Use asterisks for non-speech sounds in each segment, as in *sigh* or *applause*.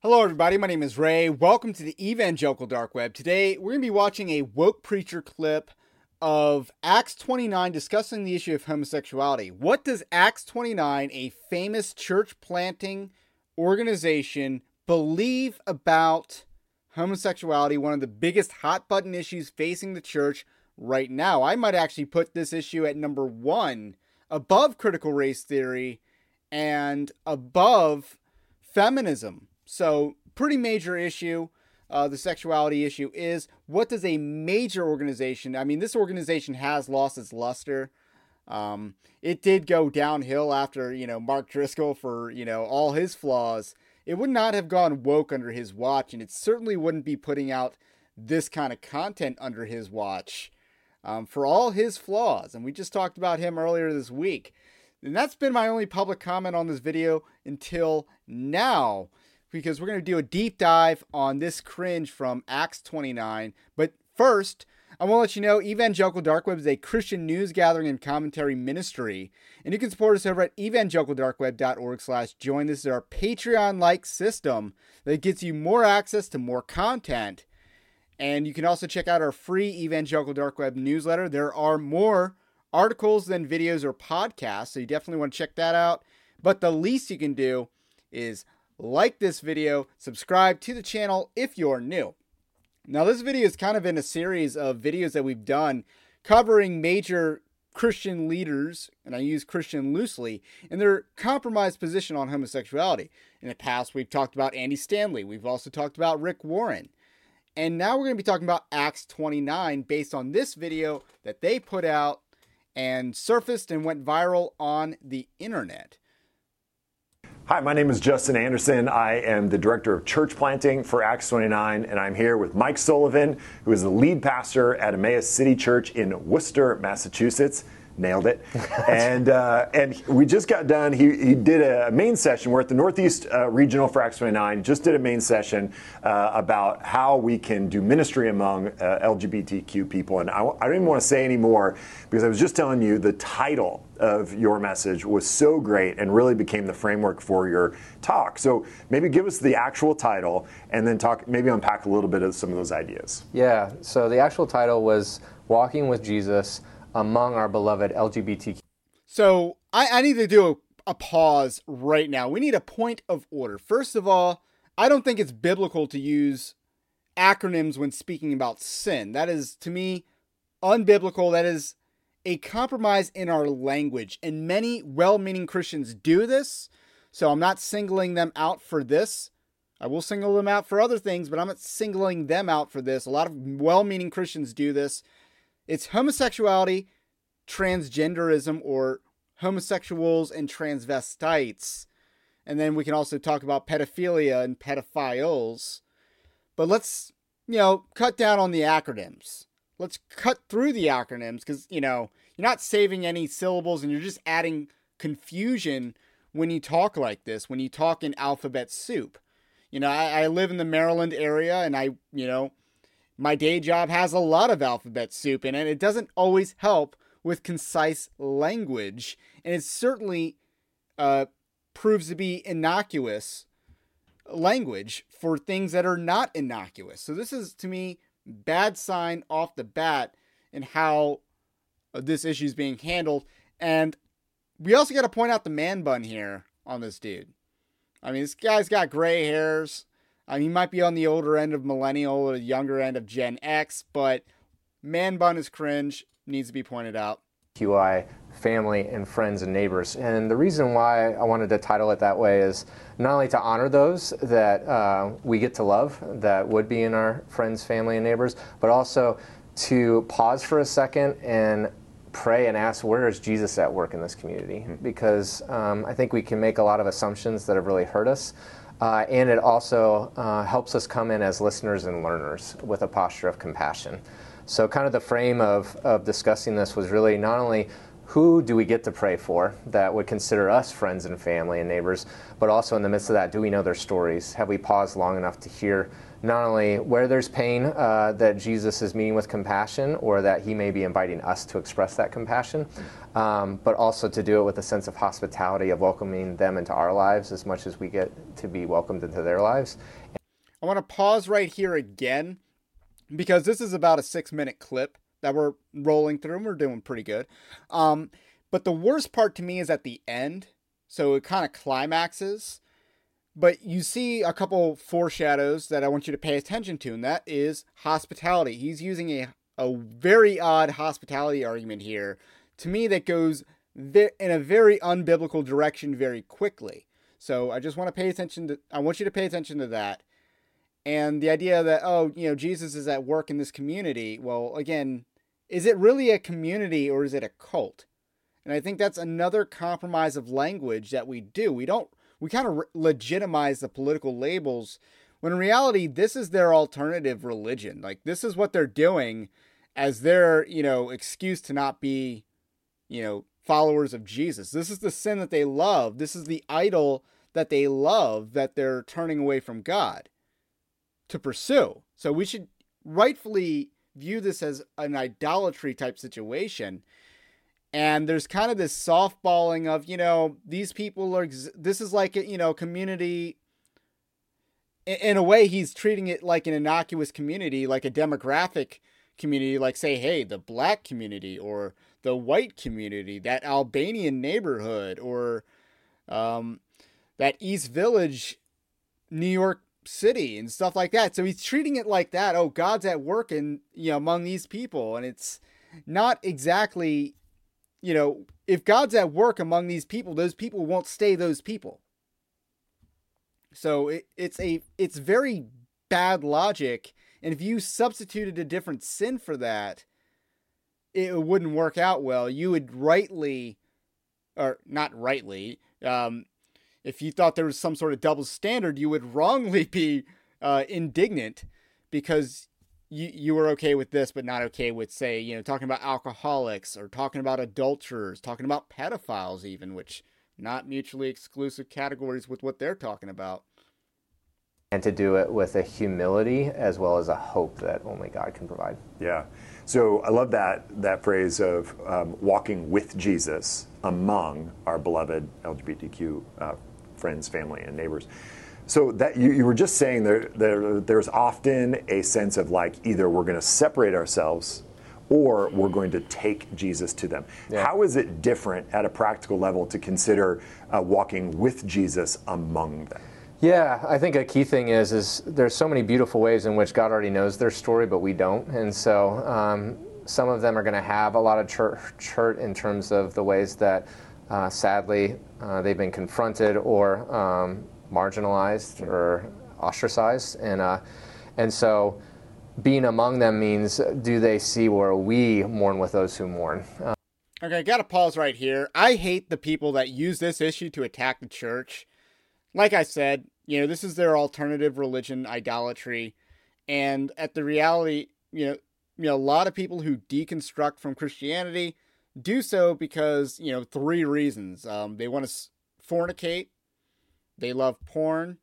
Hello, everybody. My name is Ray. Welcome to the Evangelical Dark Web. Today, we're going to be watching a woke preacher clip of Acts 29 discussing the issue of homosexuality. What does Acts 29, a famous church planting organization, believe about homosexuality, one of the biggest hot button issues facing the church right now? I might actually put this issue at number one above critical race theory and above feminism. So, pretty major issue. Uh, the sexuality issue is what does a major organization, I mean, this organization has lost its luster. Um, it did go downhill after, you know, Mark Driscoll for, you know, all his flaws. It would not have gone woke under his watch, and it certainly wouldn't be putting out this kind of content under his watch um, for all his flaws. And we just talked about him earlier this week. And that's been my only public comment on this video until now, because we're going to do a deep dive on this cringe from Acts 29. But first, I want to let you know Evangelical Dark Web is a Christian news gathering and commentary ministry. And you can support us over at evangelicaldarkweb.org slash join. This is our Patreon-like system that gets you more access to more content. And you can also check out our free Evangelical Dark Web newsletter. There are more articles than videos or podcasts, so you definitely want to check that out. But the least you can do is like this video, subscribe to the channel if you're new. Now, this video is kind of in a series of videos that we've done covering major Christian leaders, and I use Christian loosely, in their compromised position on homosexuality. In the past, we've talked about Andy Stanley. We've also talked about Rick Warren. And now we're going to be talking about Acts 29 based on this video that they put out and surfaced and went viral on the internet. Hi, my name is Justin Anderson. I am the director of church planting for Acts 29, and I'm here with Mike Sullivan, who is the lead pastor at Emmaus City Church in Worcester, Massachusetts nailed it. *laughs* and uh, and we just got done. He, he did a main session. We're at the Northeast uh, Regional for Acts 29. Just did a main session uh, about how we can do ministry among uh, LGBTQ people. And I, I don't even want to say any more because I was just telling you the title of your message was so great and really became the framework for your talk. So maybe give us the actual title and then talk, maybe unpack a little bit of some of those ideas. Yeah. So the actual title was Walking with Jesus among our beloved LGBTQ. So I, I need to do a, a pause right now. We need a point of order. First of all, I don't think it's biblical to use acronyms when speaking about sin. That is, to me, unbiblical. That is a compromise in our language. And many well meaning Christians do this. So I'm not singling them out for this. I will single them out for other things, but I'm not singling them out for this. A lot of well meaning Christians do this. It's homosexuality, transgenderism, or homosexuals and transvestites. And then we can also talk about pedophilia and pedophiles. But let's, you know, cut down on the acronyms. Let's cut through the acronyms because, you know, you're not saving any syllables and you're just adding confusion when you talk like this, when you talk in alphabet soup. You know, I, I live in the Maryland area and I, you know, my day job has a lot of alphabet soup in it. It doesn't always help with concise language, and it certainly uh, proves to be innocuous language for things that are not innocuous. So this is to me bad sign off the bat in how this issue is being handled. And we also got to point out the man bun here on this dude. I mean, this guy's got gray hairs. I mean, he might be on the older end of millennial or the younger end of Gen X, but man bun is cringe, needs to be pointed out. QI family and friends and neighbors. And the reason why I wanted to title it that way is not only to honor those that uh, we get to love, that would be in our friends, family, and neighbors, but also to pause for a second and pray and ask where is Jesus at work in this community? Mm-hmm. Because um, I think we can make a lot of assumptions that have really hurt us. Uh, and it also uh, helps us come in as listeners and learners with a posture of compassion. So, kind of the frame of, of discussing this was really not only who do we get to pray for that would consider us friends and family and neighbors? But also in the midst of that, do we know their stories? Have we paused long enough to hear not only where there's pain uh, that Jesus is meeting with compassion, or that he may be inviting us to express that compassion, um, but also to do it with a sense of hospitality of welcoming them into our lives as much as we get to be welcomed into their lives. I want to pause right here again because this is about a six minute clip that we're rolling through and we're doing pretty good. Um, but the worst part to me is at the end. So it kind of climaxes. But you see a couple foreshadows that I want you to pay attention to, and that is hospitality. He's using a, a very odd hospitality argument here. To me, that goes in a very unbiblical direction very quickly. So I just want to pay attention to, I want you to pay attention to that. And the idea that, oh, you know, Jesus is at work in this community. Well, again, is it really a community or is it a cult? And I think that's another compromise of language that we do. We don't, we kind of re- legitimize the political labels when in reality, this is their alternative religion. Like, this is what they're doing as their, you know, excuse to not be, you know, followers of Jesus. This is the sin that they love. This is the idol that they love that they're turning away from God to pursue. So we should rightfully view this as an idolatry type situation. And there's kind of this softballing of, you know, these people are, this is like, a, you know, community. In a way, he's treating it like an innocuous community, like a demographic community, like, say, hey, the black community or the white community, that Albanian neighborhood or um, that East Village, New York city and stuff like that. So he's treating it like that. Oh, God's at work and you know among these people, and it's not exactly, you know, if God's at work among these people, those people won't stay those people. So it, it's a it's very bad logic, and if you substituted a different sin for that, it wouldn't work out well. You would rightly, or not rightly, um, if you thought there was some sort of double standard, you would wrongly *laughs* be uh, indignant because you you were okay with this, but not okay with say you know talking about alcoholics or talking about adulterers, talking about pedophiles, even which not mutually exclusive categories with what they're talking about. And to do it with a humility as well as a hope that only God can provide. Yeah. So I love that that phrase of um, walking with Jesus among our beloved LGBTQ uh, friends, family, and neighbors. So that you, you were just saying there, there, there's often a sense of like either we're going to separate ourselves or we're going to take Jesus to them. Yeah. How is it different at a practical level to consider uh, walking with Jesus among them? Yeah, I think a key thing is is there's so many beautiful ways in which God already knows their story, but we don't, and so um, some of them are going to have a lot of church, church in terms of the ways that uh, sadly, uh, they've been confronted or um, marginalized or ostracized, and uh, and so being among them means do they see where we mourn with those who mourn? Uh, okay, I gotta pause right here. I hate the people that use this issue to attack the church. Like I said, you know, this is their alternative religion, idolatry, and at the reality, you know, you know, a lot of people who deconstruct from Christianity do so because you know three reasons. Um, they want to fornicate, they love porn,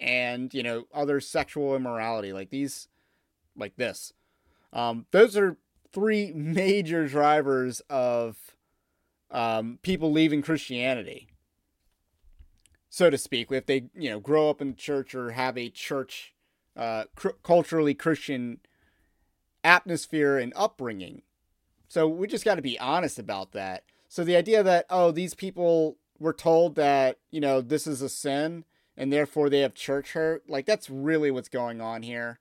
and you know other sexual immorality like these, like this. Um, those are three *laughs* major drivers of um, people leaving Christianity, so to speak. If they you know grow up in church or have a church uh, cr- culturally Christian atmosphere and upbringing so we just got to be honest about that. So the idea that oh these people were told that you know this is a sin and therefore they have church hurt like that's really what's going on here.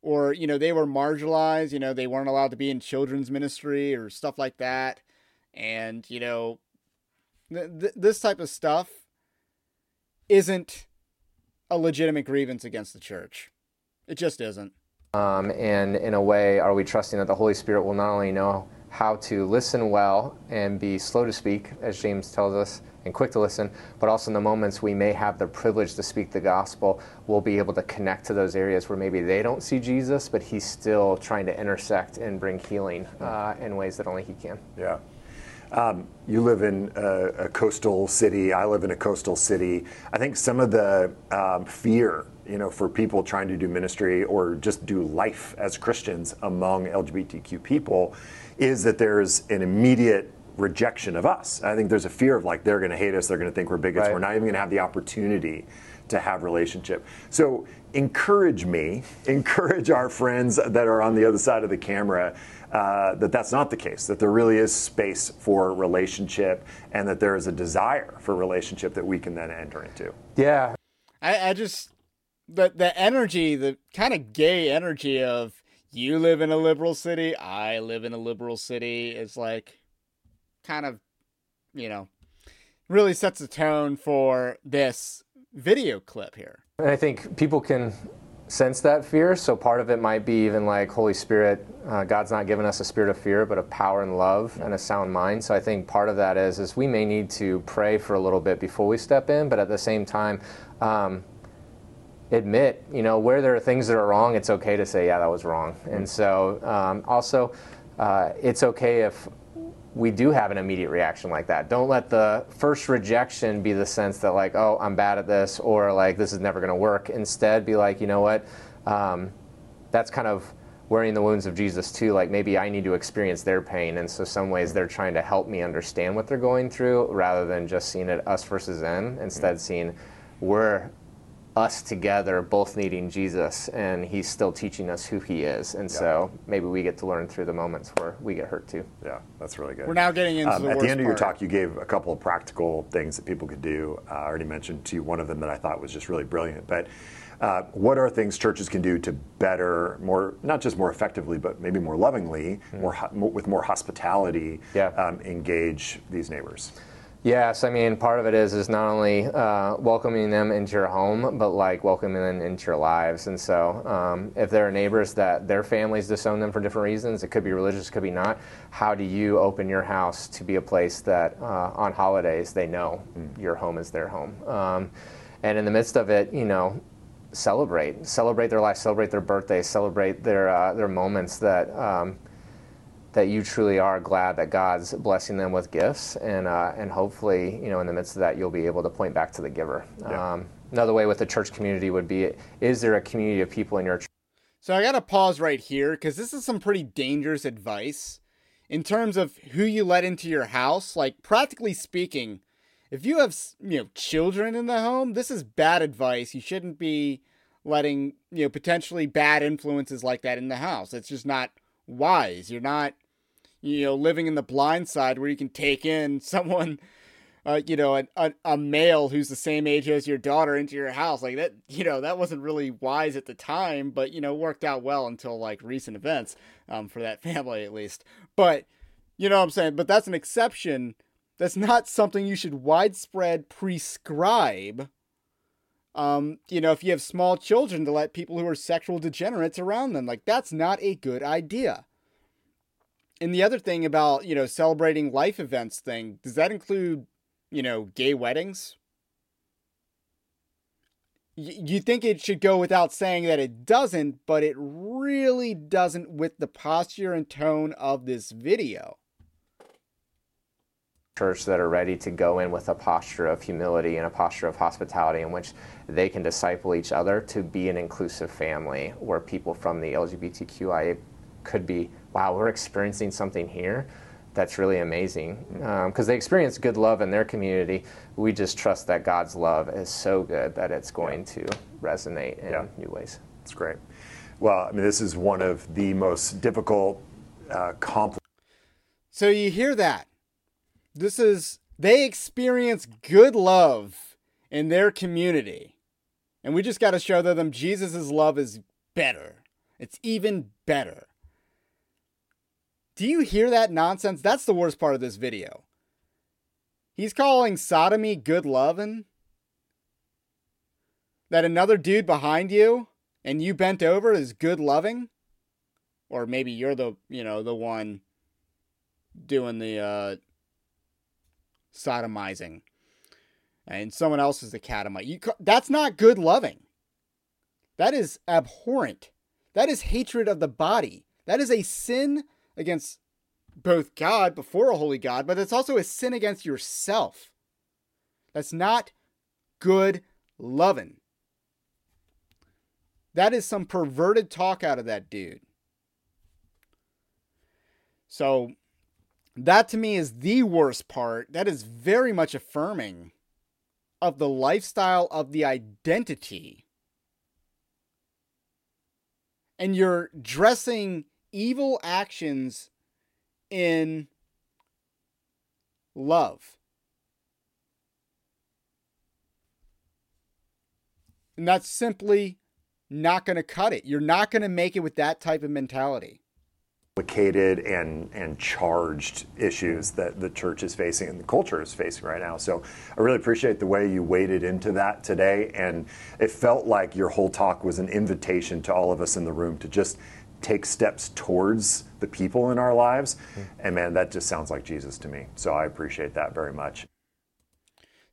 Or you know they were marginalized you know they weren't allowed to be in children's ministry or stuff like that. And you know th- th- this type of stuff isn't a legitimate grievance against the church. It just isn't. Um, and in a way, are we trusting that the Holy Spirit will not only know how to listen well and be slow to speak, as James tells us, and quick to listen, but also in the moments we may have the privilege to speak the gospel, we'll be able to connect to those areas where maybe they don't see Jesus, but he's still trying to intersect and bring healing uh, in ways that only he can. Yeah. Um, you live in a, a, coastal city. I live in a coastal city. I think some of the um, fear, you know, for people trying to do ministry or just do life as Christians among LGBTQ people, is that there's an immediate rejection of us. I think there's a fear of like they're going to hate us. They're going to think we're bigots. Right. We're not even going to have the opportunity to have relationship. So encourage me, encourage our friends that are on the other side of the camera uh, that that's not the case, that there really is space for relationship and that there is a desire for relationship that we can then enter into. Yeah. I, I just, the, the energy, the kind of gay energy of you live in a liberal city, I live in a liberal city is like kind of, you know, really sets the tone for this video clip here. And I think people can sense that fear. So part of it might be even like Holy Spirit. Uh, God's not given us a spirit of fear, but a power and love and a sound mind. So I think part of that is is we may need to pray for a little bit before we step in, but at the same time. Um, admit, you know, where there are things that are wrong, it's okay to say, yeah, that was wrong. And so, um, also, uh, it's okay if we do have an immediate reaction like that. Don't let the first rejection be the sense that like, oh, I'm bad at this, or like this is never going to work. Instead, be like, you know what, um, that's kind of wearing the wounds of Jesus too. Like maybe I need to experience their pain, and so some ways they're trying to help me understand what they're going through, rather than just seeing it us versus them. Instead, seeing we're us together both needing Jesus and he's still teaching us who he is. And yeah. so maybe we get to learn through the moments where we get hurt too. Yeah, that's really good. We're now getting into um, the At the end of your talk, you gave a couple of practical things that people could do. Uh, I already mentioned to you one of them that I thought was just really brilliant. But uh, what are things churches can do to better, more not just more effectively, but maybe more lovingly, mm. more, more, with more hospitality, yeah. um, engage these neighbors? Yes, I mean part of it is is not only uh, welcoming them into your home, but like welcoming them into your lives. And so, um, if there are neighbors that their families disown them for different reasons, it could be religious, it could be not. How do you open your house to be a place that uh, on holidays they know mm. your home is their home? Um, and in the midst of it, you know, celebrate, celebrate their life, celebrate their birthdays, celebrate their uh, their moments that. Um, that you truly are glad that God's blessing them with gifts, and uh, and hopefully, you know, in the midst of that, you'll be able to point back to the giver. Yeah. Um, another way with the church community would be: is there a community of people in your church? So I got to pause right here because this is some pretty dangerous advice in terms of who you let into your house. Like practically speaking, if you have you know children in the home, this is bad advice. You shouldn't be letting you know potentially bad influences like that in the house. It's just not wise. You're not you know, living in the blind side where you can take in *laughs* someone, uh, you know, a, a, a, male who's the same age as your daughter into your house. Like that, you know, that wasn't really wise at the time, but, you know, worked out well until like recent events um, for that *laughs* family at least. But, you know what I'm saying? But that's an exception. That's not something you should widespread prescribe. Um, you know, if you have small children to let people who are sexual degenerates around them, like that's not a good idea and the other thing about you know celebrating life events thing does that include you know gay weddings? You think it should go without saying that it doesn't but it really doesn't with the posture and tone of this video. Church that are ready to go in with a posture of humility and a posture of hospitality in which they can disciple each other to be an inclusive family where people from the lgbtqia could be wow, we're experiencing something here that's really amazing because um, they experience good love in their community. We just trust that God's love is so good that it's going yeah. to resonate in yeah. new ways. It's great. Well, I mean, this is one of the most difficult, uh, complex. So you hear that? This is they experience good love in their community, and we just got to show them Jesus' love is better. It's even better. Do you hear that nonsense? That's the worst part of this video. He's calling sodomy good loving. That another dude behind you and you bent over is good loving. Or maybe you're the, you know, the one doing the uh sodomizing. And someone else is the catamite. You that's not good loving. That is abhorrent. That is hatred of the body. That is a sin against both God before a holy God, but it's also a sin against yourself. That's not good loving. That is some perverted talk out of that dude. So, that to me is the worst part. That is very much affirming of the lifestyle of the identity. And you're dressing evil actions in love. And that's simply not going to cut it. You're not going to make it with that type of mentality complicated and and charged issues that the church is facing and the culture is facing right now. So I really appreciate the way you waded into that today and it felt like your whole talk was an invitation to all of us in the room to just take steps towards the people in our lives. Mm-hmm. And man, that just sounds like Jesus to me. So I appreciate that very much.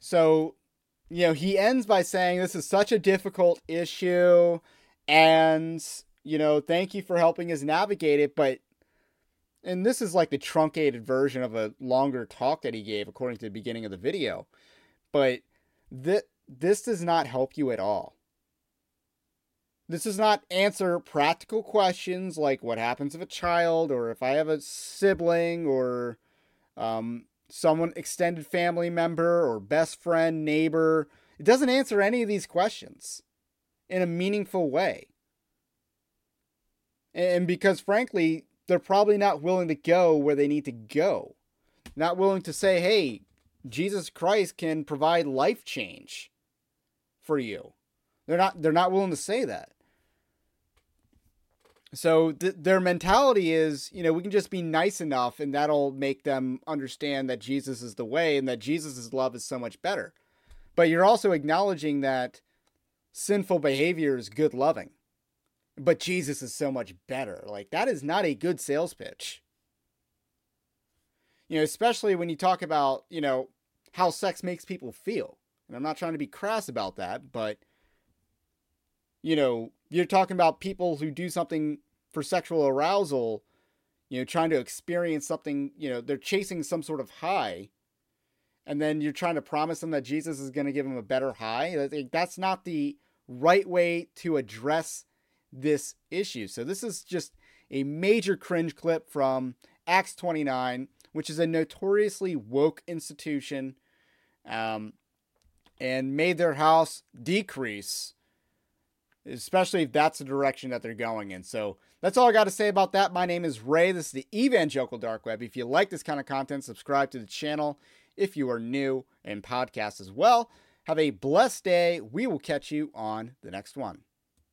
So, you know, he ends by saying this is such a difficult issue and you know, thank you for helping us navigate it, but and this is like the truncated version of a longer talk that he gave according to the beginning of the video but th- this does not help you at all this does not answer practical questions like what happens if a child or if i have a sibling or um, someone extended family member or best friend neighbor it doesn't answer any of these questions in a meaningful way and because frankly they're probably not willing to go where they need to go. Not willing to say, hey, Jesus Christ can provide life change for you. They're not they're not willing to say that. So th- their mentality is, you know, we can just be nice enough and that'll make them understand that Jesus is the way and that Jesus' love is so much better. But you're also acknowledging that sinful behavior is good loving but Jesus is so much better. Like that is not a good sales pitch. You know, especially when you talk about, you know, how sex makes people feel. And I'm not trying to be crass about that, but you know, you're talking about people who do something for sexual arousal, you know, trying to experience something, you know, they're chasing some sort of high. And then you're trying to promise them that Jesus is going to give them a better high. That's not the right way to address this issue. So this is just a major cringe clip from Acts 29, which is a notoriously woke institution, um, and made their house decrease, especially if that's the direction that they're going in. So that's all I got to say about that. My name is Ray. This is the Evangelical Dark Web. If you like this kind of content, subscribe to the channel if you are new and podcast as well. Have a blessed day. We will catch you on the next one.